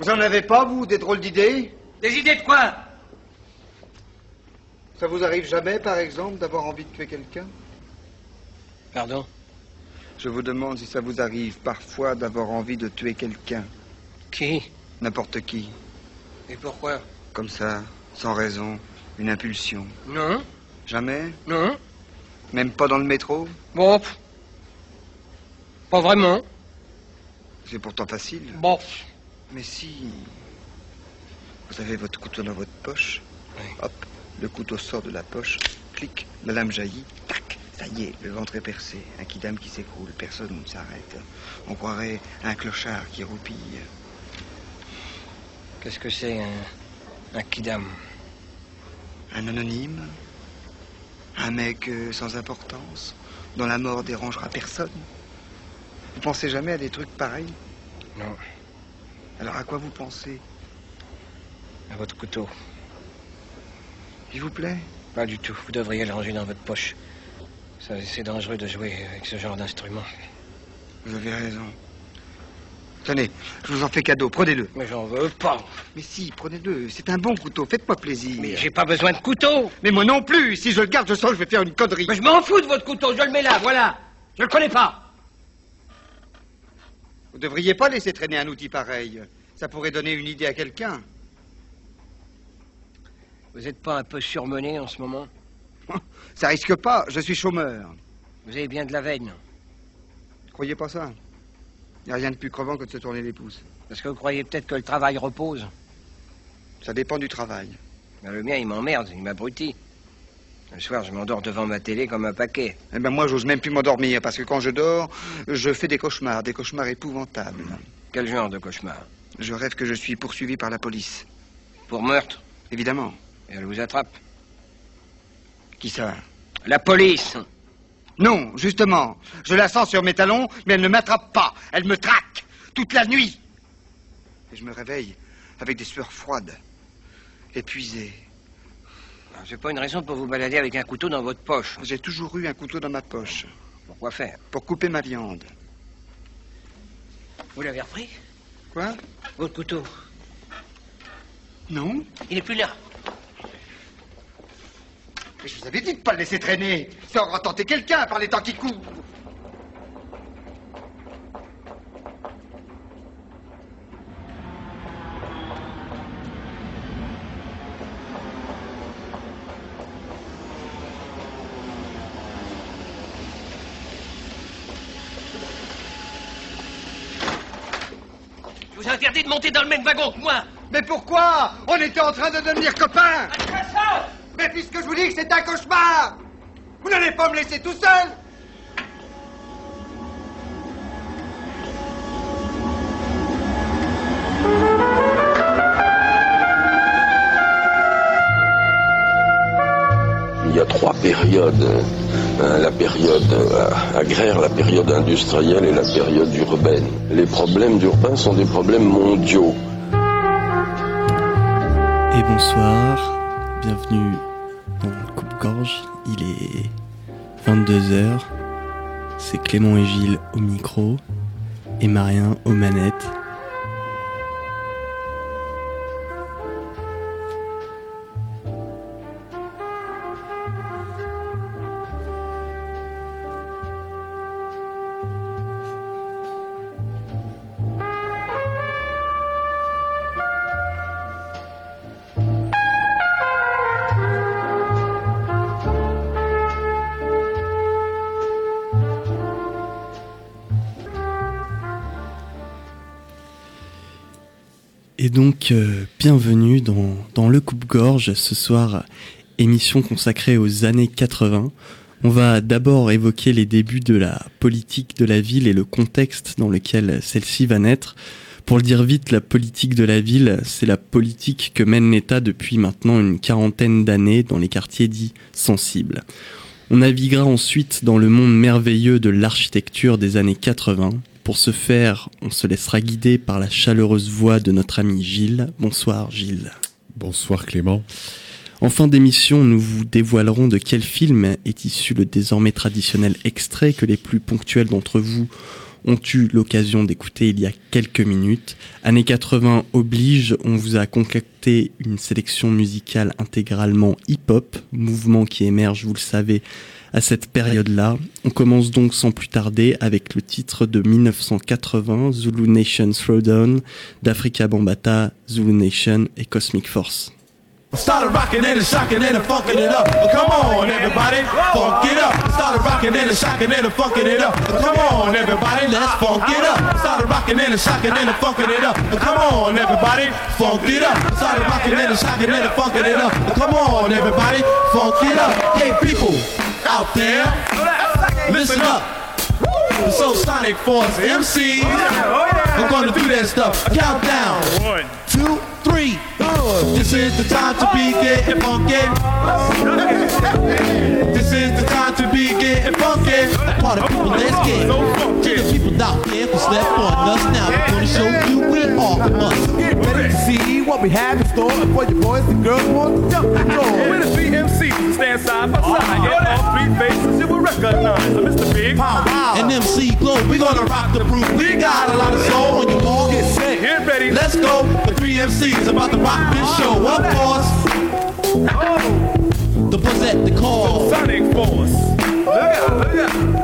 Vous en avez pas, vous, des drôles d'idées? Des idées de quoi? Ça vous arrive jamais, par exemple, d'avoir envie de tuer quelqu'un? Pardon? Je vous demande si ça vous arrive parfois d'avoir envie de tuer quelqu'un. Qui? N'importe qui. Et pourquoi? Comme ça, sans raison, une impulsion. Non Jamais? Non Même pas dans le métro? Bon. pff. Pas vraiment. C'est pourtant facile. Bon. Mais si. Vous avez votre couteau dans votre poche. Oui. Hop, le couteau sort de la poche. Clic, la lame jaillit. Tac, ça y est, le ventre est percé. Un kidam qui s'écroule. Personne ne s'arrête. On croirait un clochard qui roupille. Qu'est-ce que c'est un, un kidam? Un anonyme Un mec euh, sans importance Dont la mort dérangera personne Vous pensez jamais à des trucs pareils? Non. Alors à quoi vous pensez À votre couteau. S'il vous plaît Pas du tout. Vous devriez le ranger dans votre poche. C'est dangereux de jouer avec ce genre d'instrument. Vous avez raison. Tenez, je vous en fais cadeau, prenez-le. Mais j'en veux pas. Mais si, prenez-le, c'est un bon couteau, faites-moi plaisir. Mais j'ai pas besoin de couteau. Mais moi non plus, si je le garde, je sens que je vais faire une connerie. Mais je m'en fous de votre couteau. Je le mets là, voilà. Je le connais pas. Vous devriez pas laisser traîner un outil pareil. Ça pourrait donner une idée à quelqu'un. Vous êtes pas un peu surmené en ce moment Ça risque pas, je suis chômeur. Vous avez bien de la veine. Croyez pas ça Y a rien de plus crevant que de se tourner les pouces. Parce que vous croyez peut-être que le travail repose. Ça dépend du travail. Ben, le mien, il m'emmerde, il m'abrutit. Le soir, je m'endors devant ma télé comme un paquet. Eh ben moi, j'ose même plus m'endormir parce que quand je dors, je fais des cauchemars, des cauchemars épouvantables. Quel genre de cauchemar Je rêve que je suis poursuivi par la police. Pour meurtre Évidemment. Et elle vous attrape. Qui ça La police Non, justement. Je la sens sur mes talons, mais elle ne m'attrape pas. Elle me traque toute la nuit. Et je me réveille avec des sueurs froides, épuisé. Ah, C'est pas une raison pour vous balader avec un couteau dans votre poche. J'ai toujours eu un couteau dans ma poche Pourquoi faire? Pour couper ma viande. Vous l'avez repris? Quoi? Votre couteau. Non Il est plus là. Mais je vous avais dit de pas le laisser traîner. Ça aura tenté quelqu'un par les temps qui courent. Interdit de monter dans le même wagon que moi. Mais pourquoi On était en train de devenir copains ça Mais puisque je vous dis que c'est un cauchemar Vous n'allez pas me laisser tout seul Il y a trois périodes. Hein, La période euh, agraire, la période industrielle et la période urbaine. Les problèmes urbains sont des problèmes mondiaux. Et bonsoir, bienvenue dans coupe-gorge. Il est 22h. C'est Clément et Gilles au micro et Marien aux manettes. Euh, bienvenue dans, dans le coupe-gorge ce soir, émission consacrée aux années 80. On va d'abord évoquer les débuts de la politique de la ville et le contexte dans lequel celle-ci va naître. Pour le dire vite, la politique de la ville, c'est la politique que mène l'État depuis maintenant une quarantaine d'années dans les quartiers dits sensibles. On naviguera ensuite dans le monde merveilleux de l'architecture des années 80. Pour ce faire, on se laissera guider par la chaleureuse voix de notre ami Gilles. Bonsoir Gilles. Bonsoir Clément. En fin d'émission, nous vous dévoilerons de quel film est issu le désormais traditionnel extrait que les plus ponctuels d'entre vous ont eu l'occasion d'écouter il y a quelques minutes. Années 80 oblige, on vous a concocté une sélection musicale intégralement hip-hop, mouvement qui émerge, vous le savez, à cette période-là. On commence donc sans plus tarder avec le titre de 1980, Zulu Nation Throwdown, d'Africa Bambata, Zulu Nation et Cosmic Force. Out there, listen up. The Soul Sonic Force MC. I'm gonna do that stuff. Countdown. One, two, three. Uh, this is the time to be getting funky. This is the time to be getting funky. Party people, let's get to the people out there who slept on us. Now we're gonna show you we are a must. Get ready to see what we have in store for your boys and girls want to jump the floor. We're the BMCs who stand side by side. All three faces you will recognize. Mr. Big, Pow, wow. And MC Glow, we gonna rock the proof. We got a lot of soul on your ball. Get set. get ready. Let's go. The three MCs about to rock this show. Of course, the buzz at the call. Sonic Force. Look out, look out.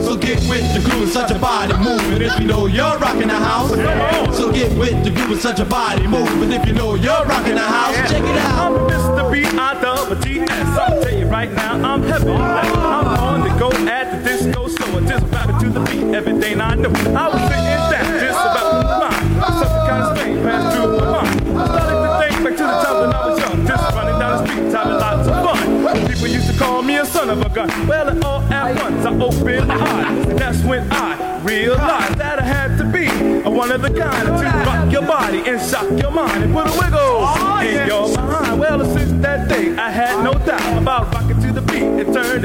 So get with the groove and such a body moving. If you know you're rocking the house, so get with the groove and such a body moving. If you know you're rocking the house, check it out. I'm. Mr. B-I-double-G-S. I'll tell you right now, I'm heavy. I'm on the go at the disco, so I just rapping to the beat. Everything I know, I was sitting down just about to mine. Something kind of strange passed through my mind. I started to think back to the time when I was young, just running down the streets, having lots of fun. People used to call me a son of a gun. Well, it all at once, I opened my eyes, and that's when I realized that I had to be a one of the kind to rock your body and shock your mind and put a wiggle oh, in your mind. Well, since that day, I had no doubt about rocking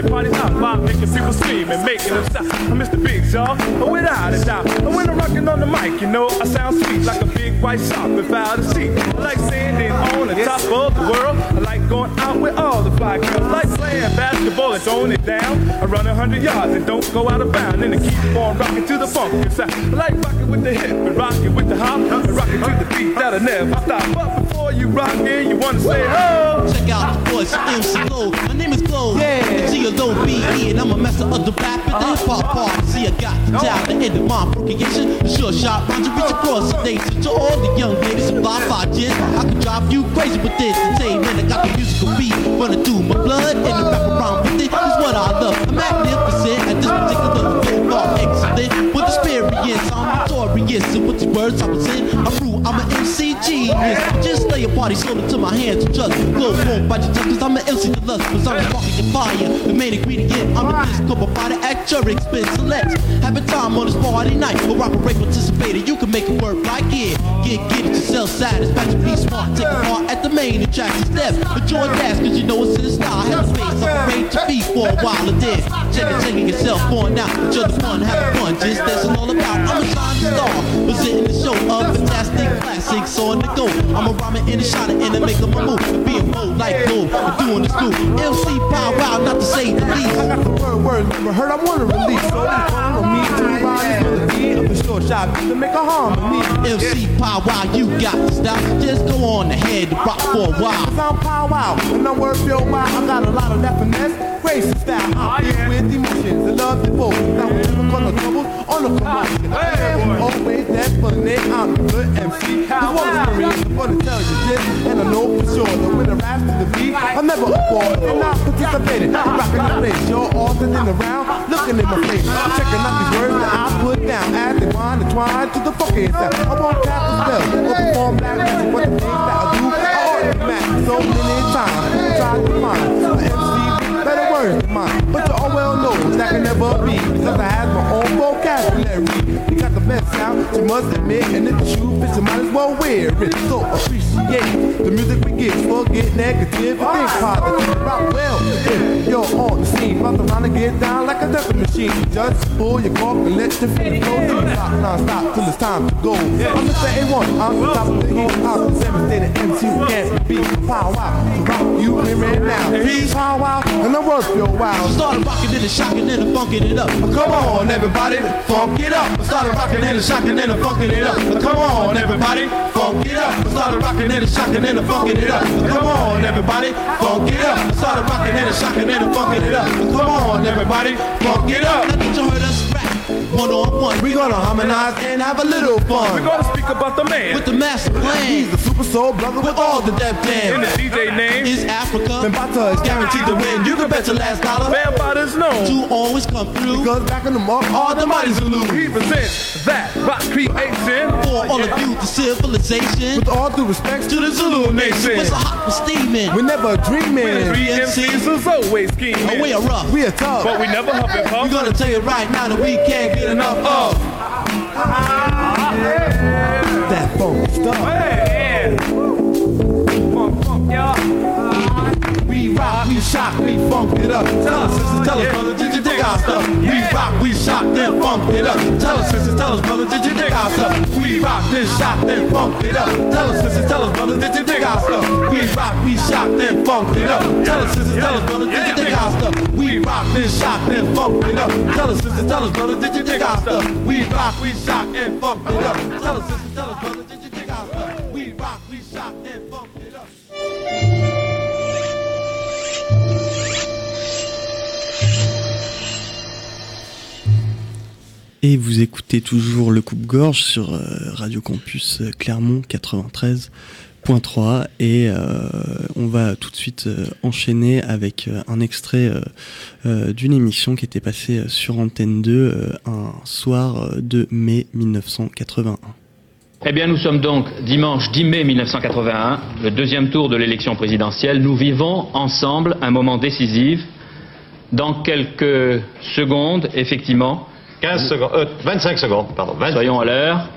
the party out by making people scream and making them stop. I'm Mr. Biggs, y'all, without a doubt. And when I'm rocking on the mic, you know I sound sweet like a big white shark without a seat. I like standing on the top of the world. I like going out with all the fly girls. I like playing basketball and throwing it down. I run a hundred yards and don't go out of bounds. And I keep on rocking to the funk sound. I like rocking with the hip and rocking with the hop and rocking to the beat that'll never stop. But before you you wanna say oh. Check out the voice MC Glow. My name is Glow. Yeah. G O L B E, and I'm a master of the rap and the uh-huh. hip hop part. See, I got the talent, the end of my procreation. The sure shot rounds to reach across the nation. To all the young ladies and fly five gin. I can drive you crazy with this entertainment. I got the musical beat running through my blood and the rap around with it is what I love. I'm magnificent at this particular bar excellent with experience. I'm notorious and with the words I in. I'm I'm an MC genius. Just lay your body shoulder to my hands and trust. Glow won't bite your tongue cause I'm an MC to lust. Cause I'm walking your fire. The main ingredient, I'm the disco provider at your expense. Select. Having time on this party night. Or operate participator. You can make it work like it. Get, get it yourself satisfied. Be smart. Take a part at the main attraction step. Enjoy gas cause you know it's in the style. Have a space. I'm afraid to be for a while and then. Check it, checking yourself on out. Enjoy the fun, having fun. Just that's all about. I'm a star. Presenting the show of fantastic classics on the go. I'm a rhyming and a shiner and a making my move. Being bold like gold. I'm doing this new. MC Pow Wow, not to say the least. I got the word, word never heard. I wanna release. So from me to this melody of shot to make a harmony. MC Pow Wow, you got to stop. Just go on ahead and rock for a while. Cause I'm pow wow, and I'm worth your while. I got a lot of that finesse, grace and style. I'm filled ah, with emotions and love devotion. Now we're never got no troubles on the commotion. Ah, I'm always that funny. I'm a good MC. Cause one is I'm gonna tell you this, and I know for sure that when I rap to the beat, I'm never aboard and not participating. Rocking the place, you're all sitting around, looking in my face, checking out these words that I put down as they wind and twine to the funky sound. I won't tap the spell, or perform black magic, but the things that I do, I already mastered so many times. Try to find an MC better words than mine, but you all well know that can never be because I have my own vocabulary. We got the best sound, you must admit, and if the shoe fits, you might as well wear it. So appreciate the music we get, forget negative, and think positive. Rock well, if you're on the scene, about to run and get down like a dumping machine. Just pull your cork and let your feet go. Rock non-stop till it's time to go. I'm the A1, I'm the top of the heat, I'm the devastated MC who can't be pow wow. Rock you in right now. He's pow wow, and I'm worth your wow. Started rocking and shocking and funking it up. Come on, everybody, funk it up. I started rocking and shocking and funking it up. Come on, everybody, funk it up. I started rocking and shocking and funking it up. Come on, everybody, funk it up. I started rocking and shocking and funking it up. Come on, everybody, funk it up. That you heard us one on one, We gonna harmonize and have a little fun. We're gonna speak about the man. with the master plan. He's the super soul brother with all the Def In the DJ name, Is Africa Then Bata is guaranteed to win? You can bet your last dollar Bambaataa is known. to always come through. Because back in the mark, All the mighty Zulu. He presents that rock creation. For all you, the civilization. with all due respect To the Zulu nation. What's a hot for steaming? we never dreaming. Three MCs is always scheming. Oh, we are rough. We are tough. But we never huff and We're gonna tell you right now that we can't get enough of. that funk stuff. Hey, rock, we shock, we funk it up. Tell us, sisters, tell us, brother, did you dig our stuff? We rock, we shock, then funk it up. Tell us, sisters, tell us, brother, did you dig our stuff? We rock, then shock, then funk it up. Tell us, sisters, tell us, brother, did you dig our stuff? We rock, we shock, then funk it up. Tell us, sisters, tell us, brother, did you dig our stuff? We rock, then shock, then funk it up. Tell us, sisters, tell us, brother, did you dig our stuff? We rock, we shock, and funk it up. Tell us, sisters, tell us, brother, Et vous écoutez toujours le coupe-gorge sur euh, Radio Campus euh, Clermont 93.3 et euh, on va tout de suite enchaîner avec un extrait d'une émission qui était passée sur Antenne 2 euh, un soir de mai 1981. Eh bien, nous sommes donc dimanche 10 mai 1981, le deuxième tour de l'élection présidentielle. Nous vivons ensemble un moment décisif. Dans quelques secondes, effectivement, 15 secondes, euh, 25 secondes, pardon. 20 soyons à l'heure,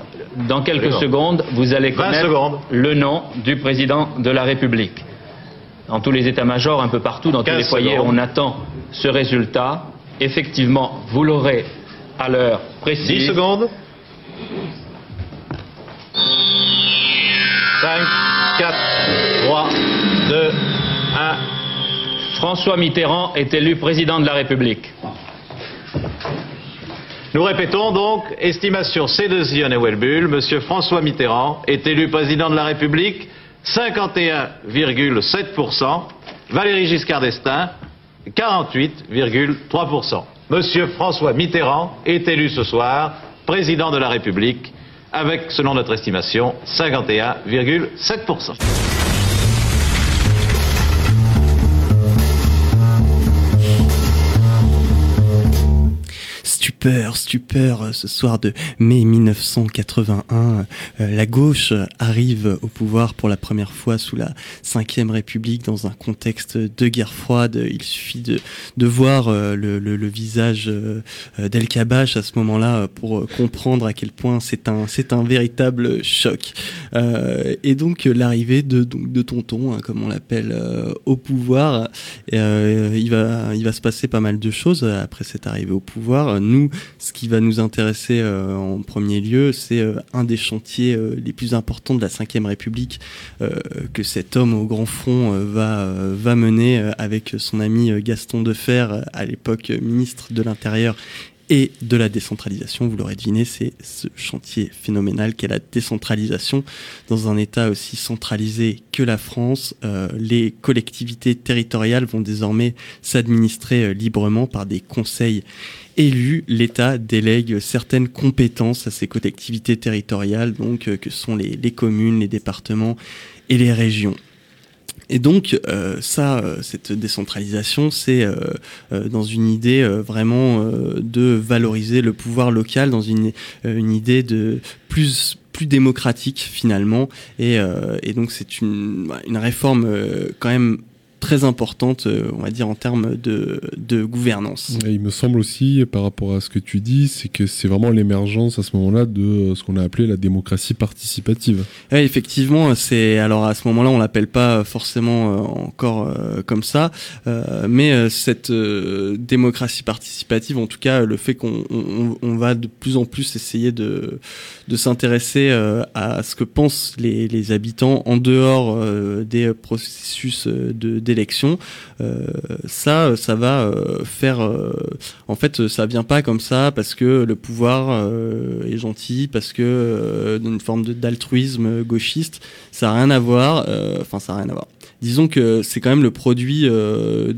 dans quelques secondes, vous allez 20 connaître le nom du président de la République. Dans tous les états-majors, un peu partout, dans tous 15 les foyers, secondes. on attend ce résultat. Effectivement, vous l'aurez à l'heure 10 précise. secondes. 5, 4, 3, 2, 1. François Mitterrand est élu président de la République. Nous répétons donc, estimation C2I et Welbull, Monsieur François Mitterrand est élu président de la République, 51,7%, Valéry Giscard d'Estaing, 48,3%. Monsieur François Mitterrand est élu ce soir président de la République, avec, selon notre estimation, 51,7%. Stupeur, stupeur, euh, ce soir de mai 1981, euh, la gauche arrive au pouvoir pour la première fois sous la Cinquième République dans un contexte de guerre froide. Il suffit de, de voir euh, le, le- le visage d'El Kabash à ce moment-là pour comprendre à quel point c'est un, c'est un véritable choc. Et donc l'arrivée de, donc, de Tonton, hein, comme on l'appelle, au pouvoir, il, va, il va se passer pas mal de choses après cette arrivée au pouvoir. Nous, ce qui va nous intéresser euh, en premier lieu, c'est euh, un des chantiers euh, les plus importants de la Ve République que cet homme au grand front va, va mener avec son ami Gaston Defer, à l'époque ministre de l'Intérieur et de la décentralisation. Vous l'aurez deviné, c'est ce chantier phénoménal qu'est la décentralisation. Dans un État aussi centralisé que la France, euh, les collectivités territoriales vont désormais s'administrer euh, librement par des conseils élus. L'État délègue certaines compétences à ces collectivités territoriales, donc euh, que sont les, les communes, les départements et les régions. Et donc euh, ça, euh, cette décentralisation, c'est euh, dans une idée vraiment de valoriser le pouvoir local, dans une, une idée de plus plus démocratique finalement. Et, et donc c'est une, une réforme quand même très importante, euh, on va dire, en termes de, de gouvernance. Et il me semble aussi, par rapport à ce que tu dis, c'est que c'est vraiment l'émergence à ce moment-là de euh, ce qu'on a appelé la démocratie participative. Ouais, effectivement, c'est alors à ce moment-là, on l'appelle pas forcément euh, encore euh, comme ça, mais cette démocratie participative, en tout cas, le fait qu'on on, on va de plus en plus essayer de de s'intéresser à ce que pensent les, les habitants en dehors des processus de d'élection, euh, ça, ça va euh, faire, euh, en fait, ça vient pas comme ça parce que le pouvoir euh, est gentil, parce que euh, d'une forme d'altruisme gauchiste, ça a rien à voir. euh, Enfin, ça a rien à voir. Disons que c'est quand même le produit euh,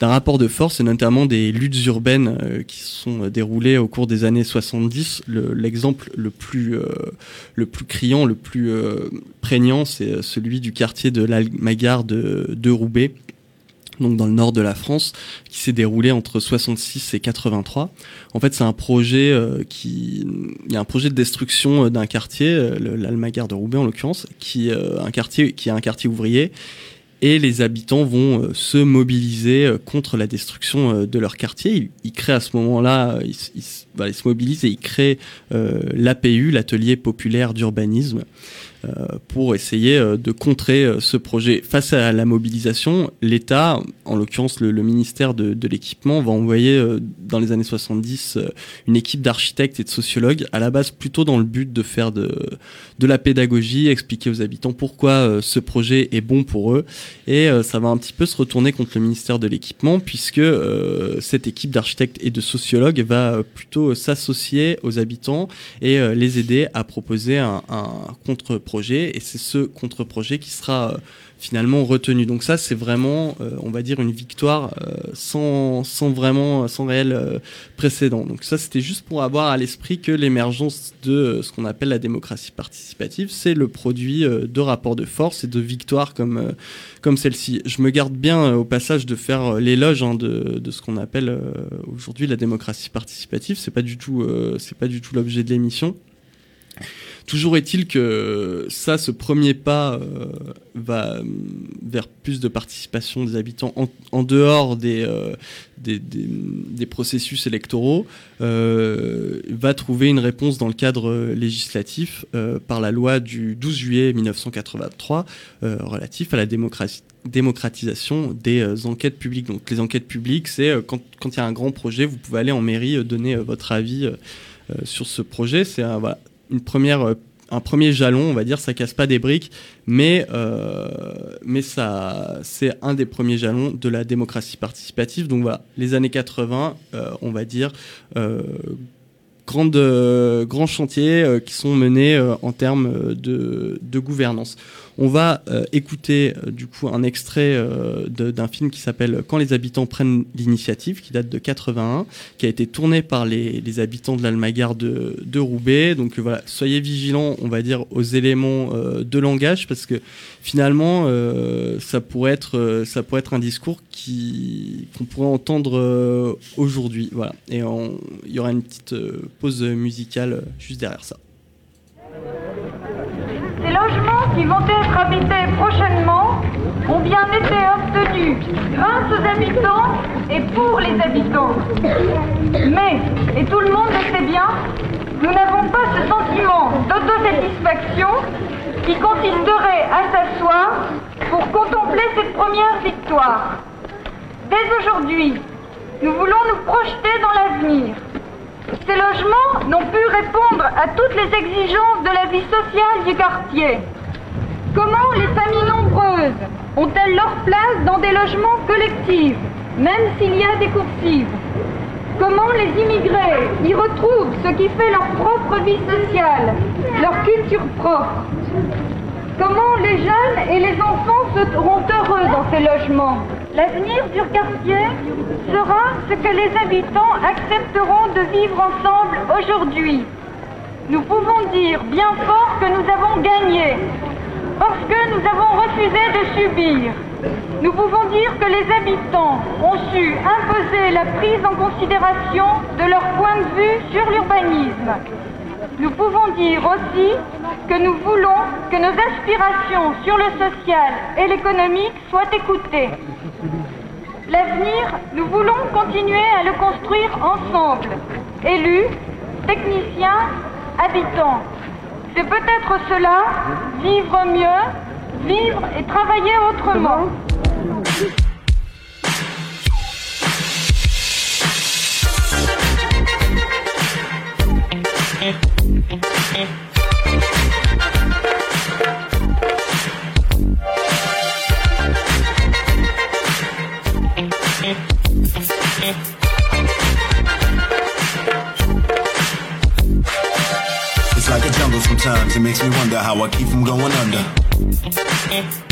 d'un rapport de force et notamment des luttes urbaines euh, qui se sont déroulées au cours des années 70. Le- L'exemple le, plus euh, le plus criant, le plus euh, prégnant, c'est celui du quartier de l'Almagar de, Roubaix donc dans le nord de la France, qui s'est déroulé entre 66 et 83. En fait, c'est un projet euh, qui, il y a un projet de destruction euh, d'un quartier, euh, de Roubaix en l'occurrence, qui euh, un quartier qui est un quartier ouvrier, et les habitants vont euh, se mobiliser euh, contre la destruction euh, de leur quartier. Ils, créent à ce moment-là, euh, voilà, ils se mobilisent et ils créent euh, l'APU, l'atelier populaire d'urbanisme euh, pour essayer euh, de contrer ce projet. Face à la mobilisation, l'État, en l'occurrence le, ministère de, l'équipement, va envoyer dans les années 70 euh, une équipe d'architectes et de sociologues, à la base plutôt dans le but de faire de, de la pédagogie, expliquer aux habitants pourquoi ce projet est bon pour eux. Et ça va un petit peu se retourner contre le ministère de l'équipement, puisque cette équipe d'architectes et de sociologues va euh, euh, s'associer aux habitants et euh, les aider à proposer un, un contre-projet. Et c'est ce contre-projet qui sera euh, finalement retenu. Donc ça, c'est vraiment, euh, on va dire, une victoire euh, sans, sans vraiment, sans réel euh, précédent. Donc ça, c'était juste pour avoir à l'esprit que l'émergence de euh, ce qu'on appelle la démocratie participative, c'est le produit euh, de rapports de force et de victoires comme, euh, comme celle-ci. Je me garde bien au passage de faire l'éloge hein, de, de ce qu'on appelle aujourd'hui la démocratie participative. C'est pas du tout, c'est pas du tout l'objet de l'émission. Toujours est-il que ça, ce premier pas euh, euh, vers plus de participation des habitants en, dehors des, euh, des, des, processus électoraux, va trouver une réponse dans le cadre législatif par la loi du 12 juillet 1983 euh, relatif à la démocratisation des enquêtes publiques. Donc les enquêtes publiques, c'est quand il y a un grand projet, vous pouvez aller en mairie donner votre avis sur ce projet. C'est une première un premier jalon, on va dire, ça casse pas des briques, mais euh, mais ça c'est un des premiers jalons de la démocratie participative. Donc voilà, les années 80, euh, on va dire euh, euh, grands chantiers euh, qui sont menés euh, en termes de de gouvernance. On va écouter un extrait d'un film qui s'appelle Quand les habitants prennent l'initiative, qui date de 81, qui a été tourné par les, habitants de l'Almagar de, de Roubaix. Donc voilà, soyez vigilants, on va dire, aux éléments de langage, parce que finalement, ça pourrait être un discours qu'on pourrait entendre aujourd'hui. Et il y aura une petite pause musicale euh, juste derrière ça. Ces logements qui vont être habités prochainement ont bien été obtenus grâce aux habitants et pour les habitants. Mais, et tout le monde le sait bien, nous n'avons pas ce sentiment d'autosatisfaction qui consisterait à s'asseoir pour contempler cette première victoire. Dès aujourd'hui, nous voulons nous projeter dans l'avenir. Ces logements n'ont pu répondre à toutes les exigences de la vie sociale du quartier. Comment les familles nombreuses ont-elles leur place dans des logements collectifs, même s'il y a des coursives? Comment les immigrés y retrouvent ce qui fait leur propre vie sociale, leur culture propre? Comment les jeunes et les enfants seront heureux dans ces logements L'avenir du quartier sera ce que les habitants accepteront de vivre ensemble aujourd'hui. Nous pouvons dire bien fort que nous avons gagné, parce que nous avons refusé de subir. Nous pouvons dire que les habitants ont su imposer la prise en considération de leur point de vue sur l'urbanisme. Nous pouvons dire aussi que nous voulons que nos aspirations sur le social et l'économique soient écoutées. L'avenir, nous voulons continuer à le construire ensemble, élus, techniciens, habitants. C'est peut-être cela, vivre mieux, vivre et travailler autrement. Sometimes. It makes me wonder how I keep from going under.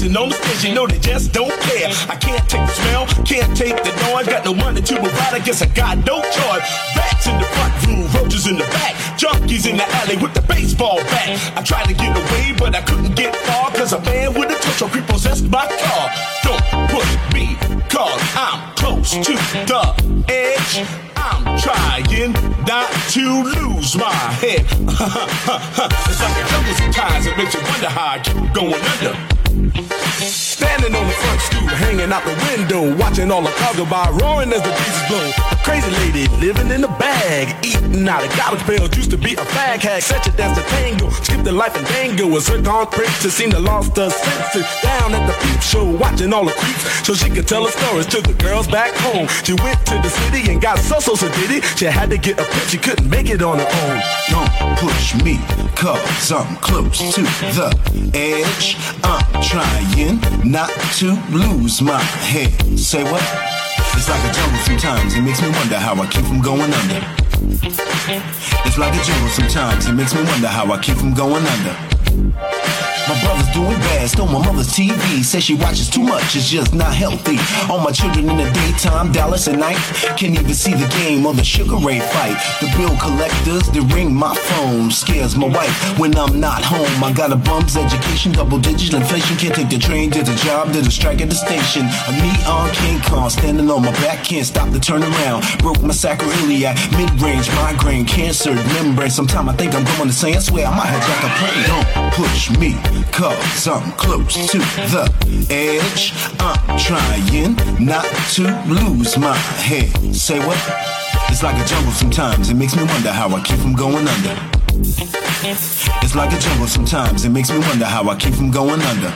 Pissing on the stage, you know they just don't care. I can't take the smell, can't take the noise. Got no money to provide, I guess I got no choice. Rats in the front room, roaches in the back, junkies in the alley with the baseball bat. I tried to get away, but I couldn't get far, cause a man with a touch on possessed my car. Don't push me, cause I'm close to the edge. I'm trying not to lose my head. it's like a jungle sometimes, it makes you wonder how I keep going under. Thank you. Standing on the front stoop, hanging out the window, watching all the cars go by, roaring as the blowing. A crazy lady living in a bag, eating out of garbage pails. Used to be a fag hag, such a dance to tango. Skipped the life and dango, was her gone princess, seemed to lost her senses. Down at the peep show, watching all the creeps, so she could tell her stories to the girls back home. She went to the city and got so so so. She had to get a pimp, she couldn't make it on her own. Don't push me, cause I'm close to the edge. I'm trying not to lose my head. Say what? It's like a jungle sometimes, it makes me wonder how I keep from going under. It's like a jungle sometimes, it makes me wonder how I keep from going under. My brother's doing bad, stole my mother's TV. Says she watches too much, it's just not healthy. All my children in the daytime, Dallas at night. Can't even see the game or the Sugar Ray fight. The bill collectors, they ring my phone. Scares my wife when I'm not home. I got a bum's education, double digit inflation. Can't take the train did the job, to a strike at the station. A neon King Kong standing on my back, can't stop the turn around. Broke my sacroiliac, mid range migraine, cancer membrane. Sometime I think I'm going to say, I swear I might hijack a plane. Don't push me, cause I'm close to the edge. I'm trying not to lose my head. Say what? It's like a jungle sometimes, it makes me wonder how I keep from going under. It's like a jungle sometimes, it makes me wonder how I keep from going under.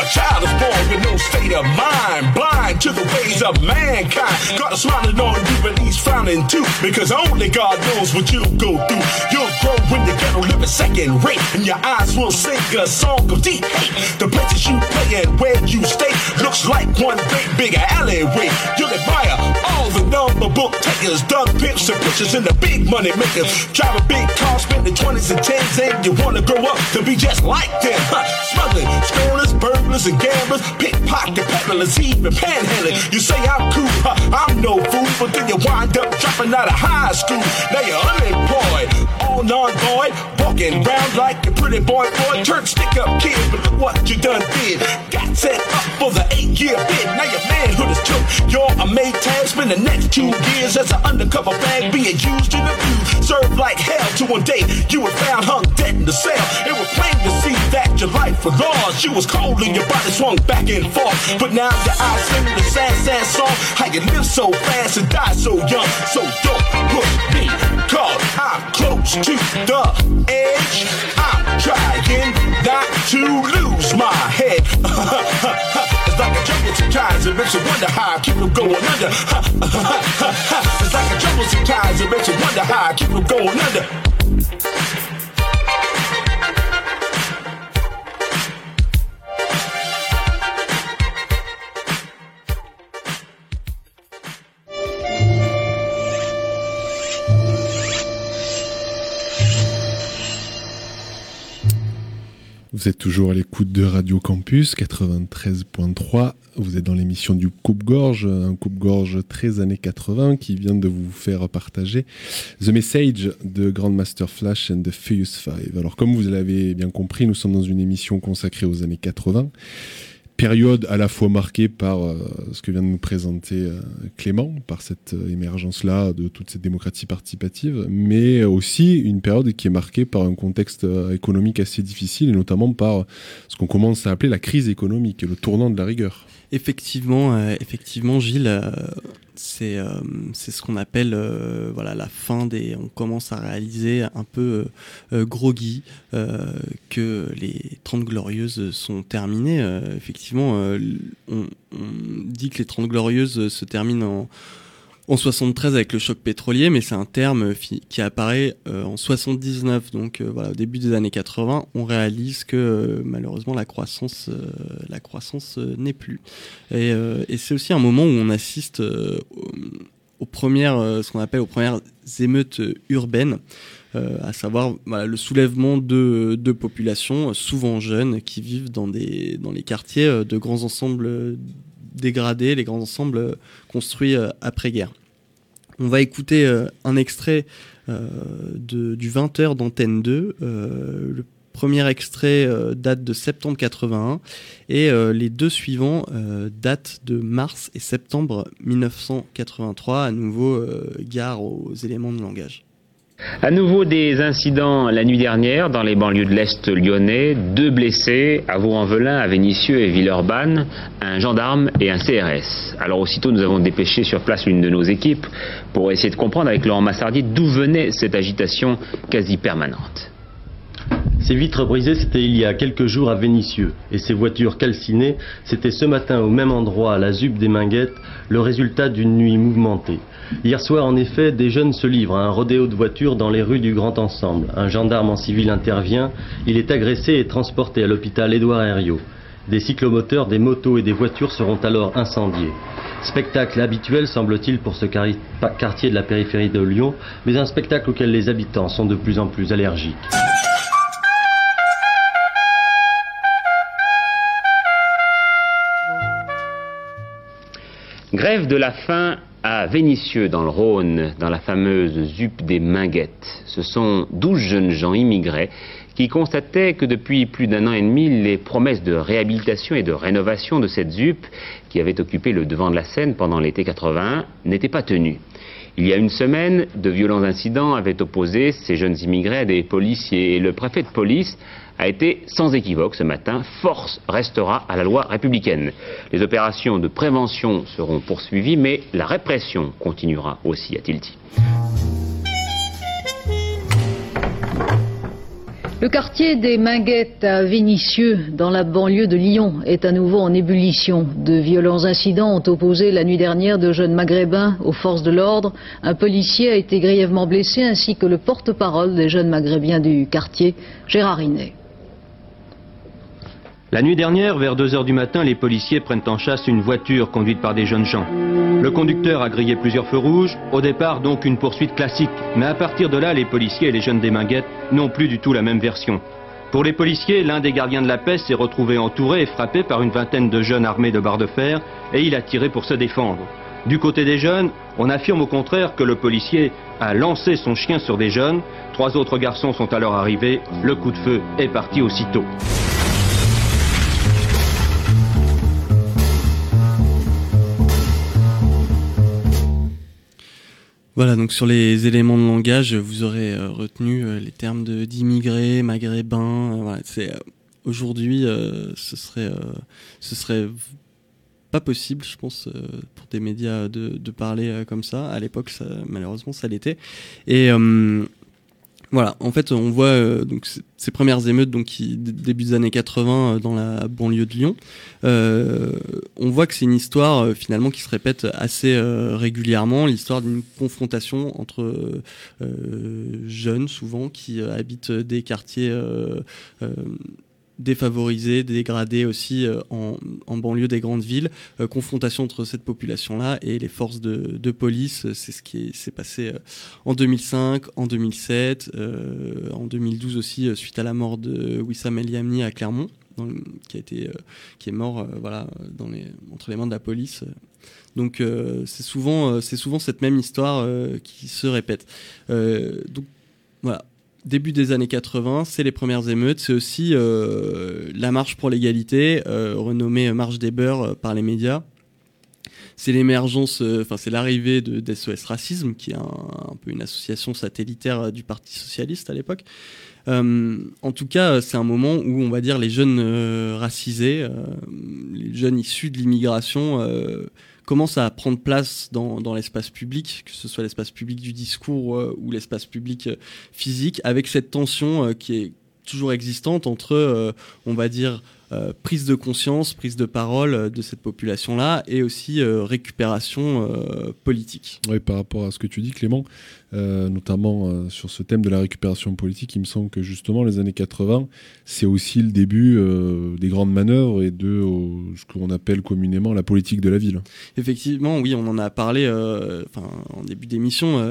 A child is born with no state of mind, to the ways of mankind. God is smiling on you, but he's frowning too, because only God knows what you'll go through. You'll grow when the ghetto living second rate, and your eyes will sing a song of deep hate. The places you play and where you stay looks like one great big alleyway. You'll admire all the number book takers, dug pimps and pushers, and the big money makers. Drive a big car, spending 20s and 10s, and you wanna grow up to be just like them. Huh? Smuggling, scoreless, burglars, and gamblers, pickpocket peddlers, even panhandling. You say I'm cool, huh? I'm no fool, but then you wind up dropping out of high school. Now you're unemployed, all non-void, walking around like a pretty boy, boy, turn stick up kid, but look what you done did. Got set up for the eight-year bid. Now your manhood is took. You're a made tag, spend the next two years as an undercover bag, being used and abused, served like hell. To one day you were found hung dead in the cell. It was plain to see that your life was lost. You was cold and your body swung back and forth. But now your eyes singing the sad, sad song. How you live so fast and die so young. So don't push me, cause I'm close to the edge. I'm trying not to lose my head. it's like a jungle sometimes. It makes you wonder how I keep from going under. it's like a jungle sometimes. It makes you wonder how I keep from going under. Vous êtes toujours à l'écoute de Radio Campus 93.3. Vous êtes dans l'émission du Coupe-Gorge, un Coupe-Gorge très années 80 qui vient de vous faire partager The Message de Grandmaster Flash and the Furious Five. Alors, comme vous l'avez bien compris, nous sommes dans une émission consacrée aux années 80 période à la fois marquée par euh, ce que vient de nous présenter euh, Clément, par cette euh, émergence-là de toute cette démocratie participative, mais aussi une période qui est marquée par un contexte économique assez difficile, et notamment par ce qu'on commence à appeler la crise économique, le tournant de la rigueur. Effectivement, effectivement, Gilles, c'est c'est ce qu'on appelle voilà la fin des. On commence à réaliser un peu groggy que les 30 glorieuses sont terminées. effectivement, on, dit que les 30 glorieuses se terminent en en 73 avec le choc pétrolier, mais c'est un terme qui apparaît en 79. Donc voilà, au début des années 80, on réalise que malheureusement la croissance, la croissance n'est plus. Et, c'est aussi un moment où on assiste aux premières, ce qu'on appelle aux premières émeutes urbaines. Euh, à savoir le soulèvement de, de, populations, souvent jeunes, qui vivent dans, des, dans les quartiers de grands ensembles dégradés, les grands ensembles construits après-guerre. On va écouter un extrait du 20h d'Antenne 2. le premier extrait date de septembre 81 et les deux suivants datent de mars et septembre 1983. À nouveau, gare aux éléments de langage. À nouveau des incidents la nuit dernière dans les banlieues de l'Est lyonnais, deux blessés à Vaux-en-Velin, à Vénissieux et Villeurbanne, un gendarme et un CRS. Alors aussitôt nous avons dépêché sur place l'une de nos équipes pour essayer de comprendre avec Laurent Massardi d'où venait cette agitation quasi permanente. Ces vitres brisées, c'était il y a quelques jours à Vénissieux. Et ces voitures calcinées, c'était ce matin au même endroit, à la ZUP des Minguettes, le résultat d'une nuit mouvementée. Hier soir, en effet, des jeunes se livrent à un rodéo de voitures dans les rues du Grand Ensemble. Un gendarme en civil intervient. Il est agressé et transporté à l'hôpital Édouard Herriot. Des cyclomoteurs, des motos et des voitures seront alors incendiés. Spectacle habituel, semble-t-il, pour ce quartier de la périphérie de Lyon, mais un spectacle auquel les habitants sont de plus en plus allergiques. Grève de la faim à Vénissieux, dans le Rhône, dans la fameuse ZUP des Minguettes. Ce sont douze jeunes gens immigrés qui constataient que depuis plus d'un an et demi, les promesses de réhabilitation et de rénovation de cette ZUP, qui avait occupé le devant de la scène pendant l'été 81, n'étaient pas tenues. Il y a une semaine, de violents incidents avaient opposé ces jeunes immigrés à des policiers et le préfet de police a été sans équivoque ce matin, force restera à la loi républicaine. Les opérations de prévention seront poursuivies, mais la répression continuera aussi, a-t-il dit. Le quartier des Minguettes à Vénissieux, dans la banlieue de Lyon, est à nouveau en ébullition. De violents incidents ont opposé la nuit dernière de jeunes maghrébins aux forces de l'ordre. Un policier a été grièvement blessé ainsi que le porte-parole des jeunes maghrébiens du quartier, Gérard Inet. La nuit dernière, vers 2 heures du matin, les policiers prennent en chasse une voiture conduite par des jeunes gens. Le conducteur a grillé plusieurs feux rouges, au départ donc une poursuite classique. Mais à partir de là, les policiers et les jeunes des Minguettes n'ont plus du tout la même version. Pour les policiers, l'un des gardiens de la paix s'est retrouvé entouré et frappé par une vingtaine de jeunes armés de barres de fer, et il a tiré pour se défendre. Du côté des jeunes, on affirme au contraire que le policier a lancé son chien sur des jeunes. Trois autres garçons sont alors arrivés. Le coup de feu est parti aussitôt. Voilà, donc sur les éléments de langage, vous aurez euh, retenu euh, les termes d'immigrés, maghrébins. Euh, c'est aujourd'hui, ce serait, ce serait pas possible, je pense, pour des médias de, de parler comme ça. À l'époque, malheureusement, ça l'était. Et voilà, en fait, on voit euh, donc ces premières émeutes donc qui début des années 80 euh, dans la banlieue de Lyon. Euh, on voit que c'est une histoire finalement qui se répète assez régulièrement, l'histoire d'une confrontation entre jeunes souvent qui habitent des quartiers défavorisés, dégradés aussi euh, en, banlieue des grandes villes. Euh, confrontation entre cette population-là et les forces de, police, euh, c'est ce qui est- s'est passé en 2005, en 2007, euh, en 2012 aussi, suite à la mort de Wissam El Yamni à Clermont, qui, a été, qui est mort voilà, entre les mains de la police. Donc c'est souvent, souvent cette même histoire qui se répète. Donc voilà, début des années 80, c'est les premières émeutes, c'est aussi euh, la marche pour l'égalité, euh, renommée Marche des Beurs euh, par les médias. C'est l'émergence, enfin c'est l'arrivée de d'SOS Racisme, qui est un, un peu une association satellitaire du Parti socialiste à l'époque. En tout cas, c'est un moment où on va dire les jeunes racisés, les jeunes issus de l'immigration commencent à prendre place dans, l'espace public, que ce soit l'espace public du discours euh, ou l'espace public euh, physique, avec cette tension euh, qui est toujours existante entre, on va dire, euh, prise de conscience, prise de parole euh, de cette population-là et aussi euh, récupération euh, politique. Oui, par rapport à ce que tu dis, Clément, notamment sur ce thème de la récupération politique, il me semble que justement les années 80, c'est aussi le début des grandes manœuvres et de ce qu'on appelle communément la politique de la ville. Effectivement, oui, on en a parlé en début d'émission.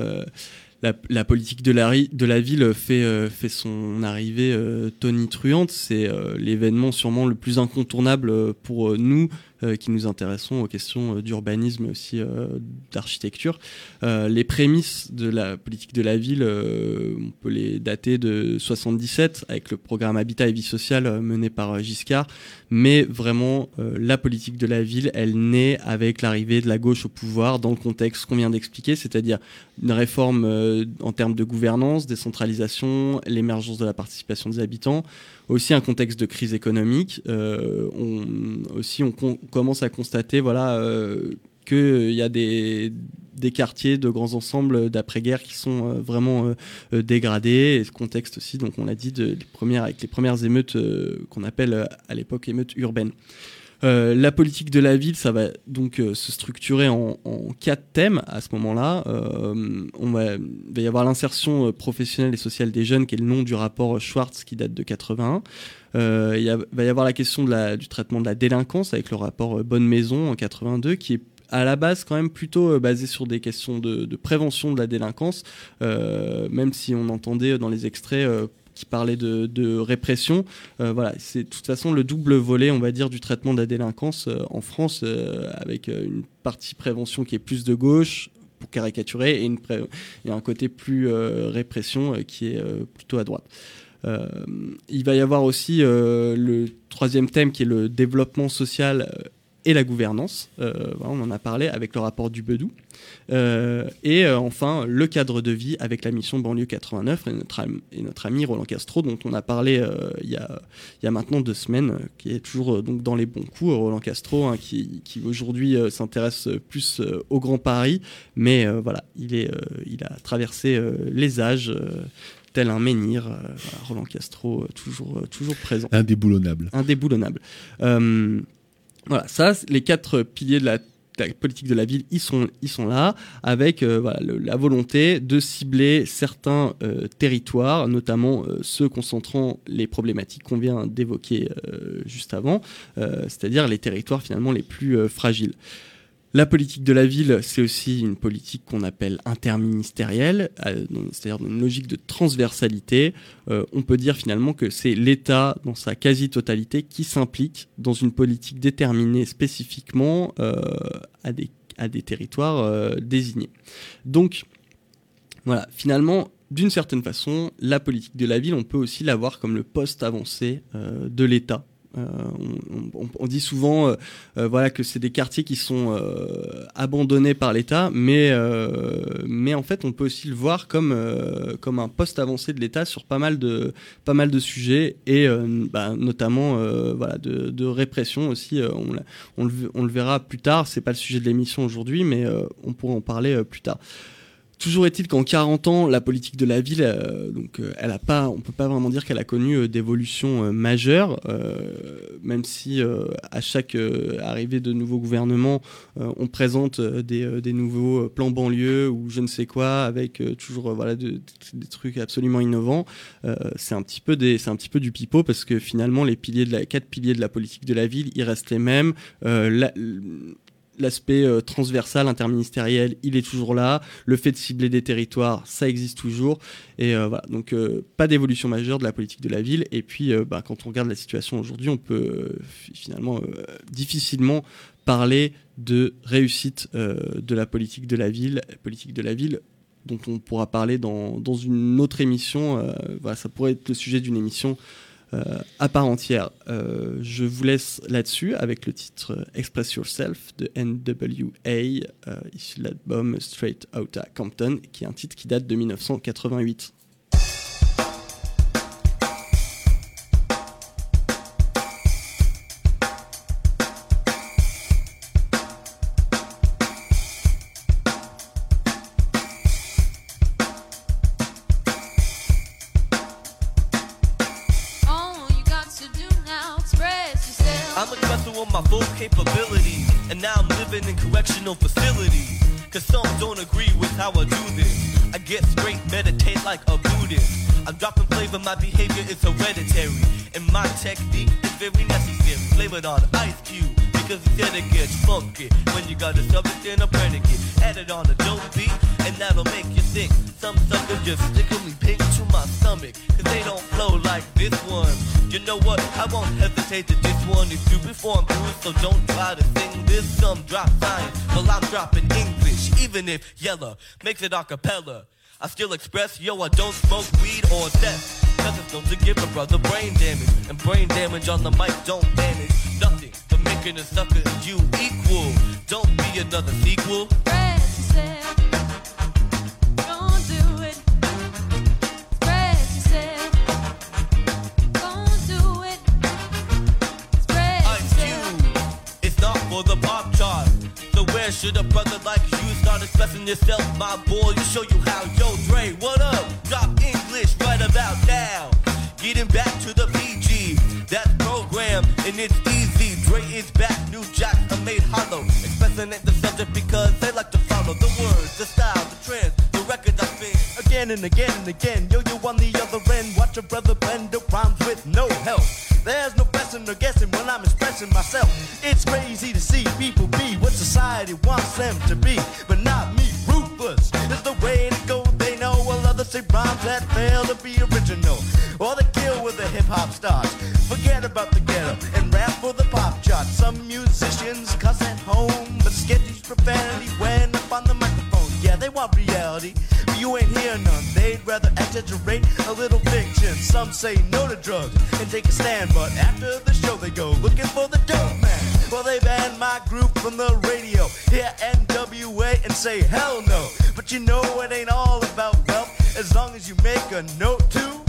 La, politique de la, de la ville fait, euh, son arrivée euh, tonitruante. C'est euh, l'événement sûrement le plus incontournable pour nous qui nous intéressons aux questions euh, d'urbanisme et aussi euh, d'architecture. Euh, les prémices de la politique de la ville, euh, on peut les dater de 77 avec le programme Habitat et Vie sociale euh, mené par euh, Giscard. Mais vraiment, euh, la politique de la ville, elle naît avec l'arrivée de la gauche au pouvoir dans le contexte qu'on vient d'expliquer, c'est-à-dire une réforme euh, en termes de gouvernance, décentralisation, l'émergence de la participation des habitants, aussi un contexte de crise économique. Euh, on, aussi, on commence à constater voilà, euh, qu'il y a des, quartiers de grands ensembles d'après-guerre qui sont euh, vraiment euh, euh, dégradés. Et ce contexte aussi, donc on l'a dit, avec les premières émeutes euh, qu'on appelle euh, à l'époque émeutes urbaines. Euh, la politique de la ville, ça va donc euh, se structurer en, quatre thèmes à ce moment-là. Euh, on va, il va y avoir l'insertion professionnelle et sociale des jeunes, qui est le nom du rapport Schwartz qui date de 81. Euh, il va y avoir la question du traitement de la délinquance avec le rapport Bonne Maison en 82, qui est à la base quand même plutôt basé sur des questions de, prévention de la délinquance, même si on entendait dans les extraits qui parlaient de, répression. Euh, voilà, c'est de toute façon le double volet, on va dire, du traitement de la délinquance euh, en France, euh, avec une partie prévention qui est plus de gauche, pour caricaturer, et, une et un côté plus répression qui est plutôt à droite. Il va y avoir aussi le troisième thème qui est le développement social et la gouvernance. Euh, on en a parlé avec le rapport du Bedou. Euh, et euh, enfin, le cadre de vie avec la mission Banlieue 89 et notre, am- et notre ami Roland Castro, dont on a parlé il, y a, il y a maintenant deux semaines, qui est toujours donc dans les bons coups. Roland Castro, hein, qui, qui aujourd'hui s'intéresse plus au Grand Paris, mais voilà, il, est, il a traversé les âges. tel un menhir, euh, Roland Castro euh, toujours, euh, toujours présent. Indéboulonnable. Indéboulonnable. Voilà, ça, les quatre piliers de la, politique de la ville, ils sont, là, avec euh, la volonté de cibler certains euh, territoires, notamment euh, ceux concentrant les problématiques qu'on vient d'évoquer juste avant, c'est-à-dire les territoires finalement les plus fragiles. La politique de la ville, c'est aussi une politique qu'on appelle interministérielle, euh, c'est-à-dire une logique de transversalité. Euh, on peut dire finalement que c'est l'État, dans sa quasi-totalité, qui s'implique dans une politique déterminée spécifiquement euh, à, des, territoires désignés. Donc, voilà, finalement, d'une certaine façon, la politique de la ville, on peut aussi la voir comme le poste avancé de l'État. Euh, on, dit souvent euh, euh, voilà, que c'est des quartiers qui sont abandonnés par l'État, mais, en fait, on peut aussi le voir comme, un poste avancé de l'État sur pas mal de, sujets, et bah, notamment voilà, de, répression aussi. on, le, on le verra plus tard, c'est pas le sujet de l'émission aujourd'hui, mais on pourra en parler plus tard. Toujours est-il qu'en 40 ans, la politique de la ville, euh, donc, euh, on peut pas vraiment dire qu'elle a connu euh, d'évolution euh, majeure, même si à chaque arrivée de nouveaux gouvernements, on présente des, nouveaux plans banlieue ou je ne sais quoi, avec toujours des trucs absolument innovants. C'est un petit peu des, c'est un petit peu du pipeau parce que finalement les quatre piliers de la politique de la ville, ils restent les mêmes. L'aspect euh, transversal, interministériel, il est toujours là. Le fait de cibler des territoires, ça existe toujours. Et euh, donc euh, pas d'évolution majeure de la politique de la ville. Et puis, bah, quand on regarde la situation aujourd'hui, on peut fi- finalement difficilement parler de réussite de la politique de la ville, politique de la ville dont on pourra parler dans, une autre émission. Ça pourrait être le sujet d'une émission à part entière. Euh, je vous laisse là-dessus avec le titre euh, Express Yourself de NWA, euh, issu de l'album Straight Outta Compton, qui est un titre qui date de 1988. And my technique is very necessary. Flavored on ice cube, because he said it gets funky. When you got a subject and a predicate. Added on a dope beat, and that'll make you think. Some suckers just tickle me pink to my stomach. Cause they don't flow like this one. You know what? I won't hesitate to this one. It's you before I'm through, so don't try to sing this. Some drop science, while I'm dropping English. Even if yellow makes it a cappella. I still express, yo, I don't smoke weed or sex. Cause it's known to give a brother brain damage. And brain damage on the mic don't manage nothing but making a sucker you equal. Don't be another sequel. Express yourself. Don't do it. Express yourself. Don't do it. Express Ice Cube. It's not for the pop chart. So where should a brother like you start expressing yourself, my boy? You show you how. Yo, Dre, what up? Drop English right about now. Getting back to the PG. That's program and it's easy. Dre is back, new jacks are made hollow. Expressing the subject because they like to follow the words, the style, the trends, the record I spin. Again and again and again, yo, you on the other end. Watch your brother bend the rhymes with no help. There's no guessing or guessing when I'm expressing myself. It's crazy to see people be what society wants them to be, but the way to go. They know while others say rhymes that fail to be original, or they kill with the hip hop stars. Forget about the ghetto and rap for the pop chart. Some musicians cuss at home, but use profanity when up on the microphone. Yeah, they want reality, but you ain't hear none. They'd rather exaggerate a little fiction. Some say no to drugs and take a stand, but after the show they go looking for the dope. Well, they banned my group from the radio. Hear NWA and say hell no. But you know it ain't all about wealth as long as you make a note to.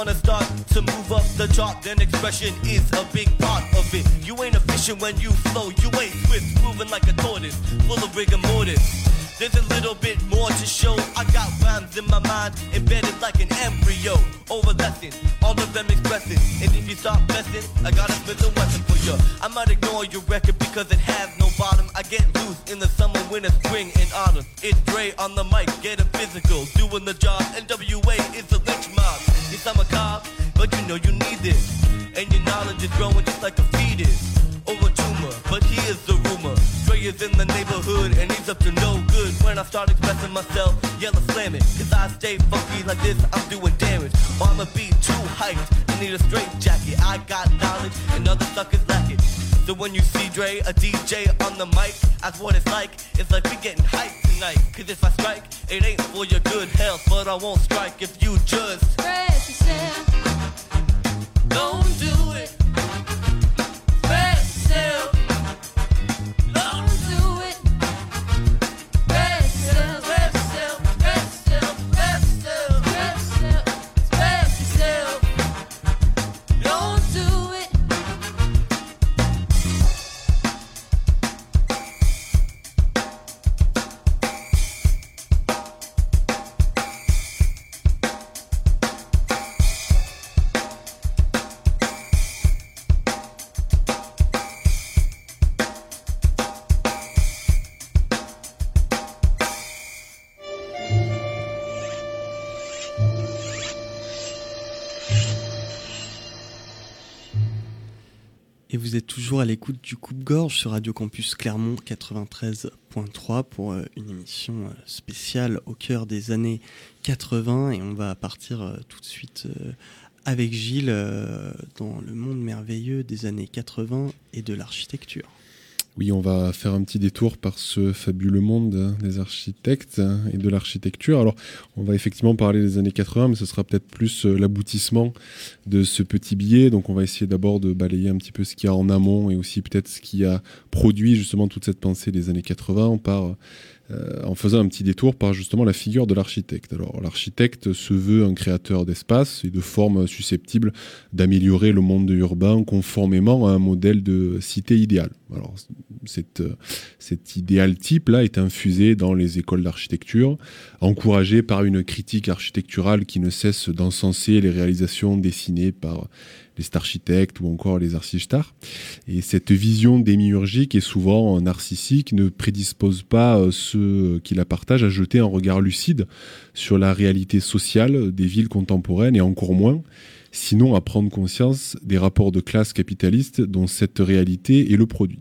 Wanna start to move up the chart, then expression is a big part of it. You ain't efficient when you flow, you ain't swift, moving like a tortoise, full of rigor mortis. There's a little bit more to show. I got rhymes in my mind, embedded like an embryo. Over all of them expressing. And if you stop messing, I got a a weapon for you. I might ignore your record because it has no bottom. I get loose in the summer, winter, spring, and autumn. It's Dre on the mic, getting physical, doing the job. NWA is the lynch mob. Yes, I'm a cop, but you know you need this. And your knowledge is growing just like a fetus. Over tumor, but here's the rumor. Dre is in the neighborhood and he's up to no good. When I start expressing myself, yell yellow slam it. Cause I stay funky like this, I'm doing damage. Or I'ma be too hyped, I need a straight jacket. I got knowledge and other suckers lack it. So when you see Dre, a DJ on the mic, that's what it's like. It's like we getting hyped tonight. Cause if I strike, it ain't for your good health. But I won't strike if you just Express yourself. Don't do it. Toujours à l'écoute du Coupe-Gorge sur Radio Campus Clermont 93.3 pour euh, une émission euh, spéciale au cœur des années 80 et on va partir euh, tout de suite avec Gilles dans le monde merveilleux des années 80 et de l'architecture. Oui, on va faire un petit détour par ce fabuleux monde hein, des architectes hein, et de l'architecture. Alors, on va effectivement parler des années 80, mais ce sera peut-être plus euh, l'aboutissement de ce petit billet. Donc, on va essayer d'abord de balayer un petit peu ce qu'il y a en amont et aussi peut-être ce qui a produit justement toute cette pensée des années 80 par euh, en faisant un petit détour par justement la figure de l'architecte. Alors l'architecte se veut un créateur d'espace et de formes susceptibles d'améliorer le monde urbain conformément à un modèle de cité idéale. Alors cette, euh, cet idéal type là est infusé dans les écoles d'architecture, encouragé par une critique architecturale qui ne cesse d'encenser les réalisations dessinées par les architectes ou encore les archistars. Et cette vision démiurgique et souvent narcissique ne prédispose pas euh, ceux qui la partagent à jeter un regard lucide sur la réalité sociale des villes contemporaines et encore moins, sinon à prendre conscience des rapports de classe capitalistes dont cette réalité est le produit.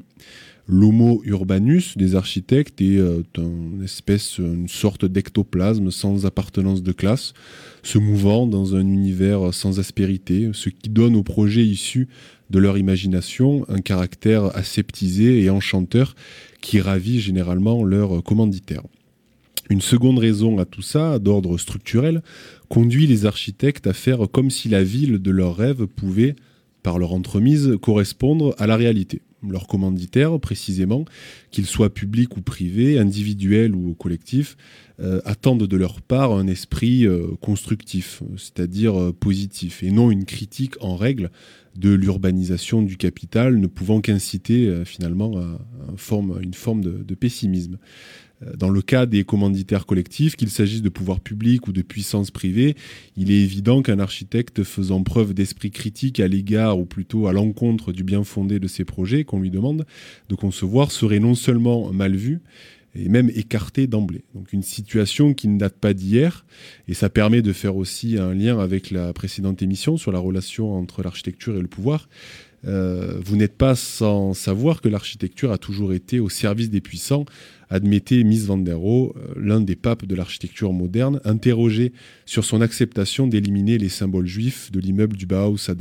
L'homo urbanus des architectes est euh, une espèce, une sorte d'ectoplasme sans appartenance de classe, se mouvant dans un univers sans aspérité, ce qui donne aux projets issus de leur imagination un caractère aseptisé et enchanteur qui ravit généralement leurs commanditaires. Une seconde raison à tout ça, d'ordre structurel, conduit les architectes à faire comme si la ville de leurs rêves pouvait, par leur entremise, correspondre à la réalité leurs commanditaires précisément, qu'ils soient publics ou privés, individuels ou collectifs, euh, attendent de leur part un esprit euh, constructif, c'est-à-dire euh, positif, et non une critique en règle de l'urbanisation du capital, ne pouvant qu'inciter finalement à, une forme de pessimisme. Euh, Dans le cas des commanditaires collectifs, qu'il s'agisse de pouvoirs publics ou de puissances privées, il est évident qu'un architecte faisant preuve d'esprit critique à l'égard ou plutôt à l'encontre du bien fondé de ses projets qu'on lui demande de concevoir serait non seulement mal vu, et même écarté d'emblée. Donc une situation qui ne date pas d'hier, et ça permet de faire aussi un lien avec la précédente émission sur la relation entre l'architecture et le pouvoir. Euh, vous n'êtes pas sans savoir que l'architecture a toujours été au service des puissants, admettait Miss Van der Rohe, euh, l'un des papes de l'architecture moderne, interrogé sur son acceptation d'éliminer les symboles juifs de l'immeuble du Bauhaus à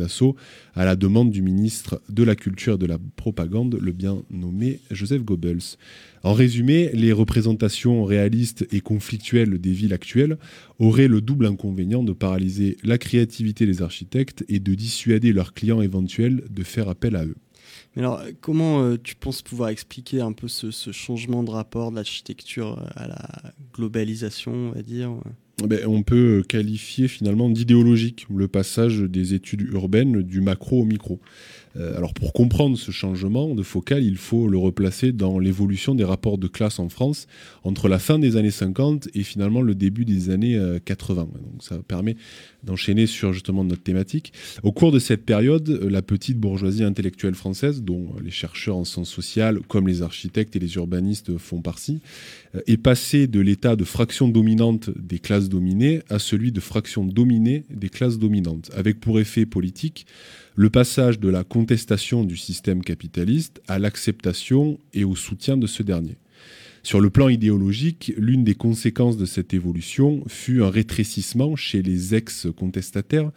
à la demande du ministre de la Culture et de la Propagande, le bien nommé Joseph Goebbels. En résumé, les représentations réalistes et conflictuelles des villes actuelles auraient le double inconvénient de paralyser la créativité des architectes et de dissuader leurs clients éventuels de faire appel à eux. Mais alors, euh, comment euh, tu penses pouvoir expliquer un peu ce, changement de rapport de l'architecture euh, à la globalisation, on va dire ouais? Ben, on peut qualifier finalement d'idéologique le passage des études urbaines du macro au micro. Euh, alors pour comprendre ce changement de focal, il faut le replacer dans l'évolution des rapports de classe en France entre la fin des années 50 et finalement le début des années euh, 80. Donc ça permet d'enchaîner sur justement notre thématique. Au cours de cette période, euh, la petite bourgeoisie intellectuelle française, dont les chercheurs en sciences sociales comme les architectes et les urbanistes font partie, euh, est passée de l'état de fraction dominante des classes dominées à celui de fraction dominée des classes dominantes, avec pour effet politique le passage de la contestation du système capitaliste à l'acceptation et au soutien de ce dernier. Sur le plan idéologique, l'une des conséquences de cette évolution fut un rétrécissement chez les ex-contestataires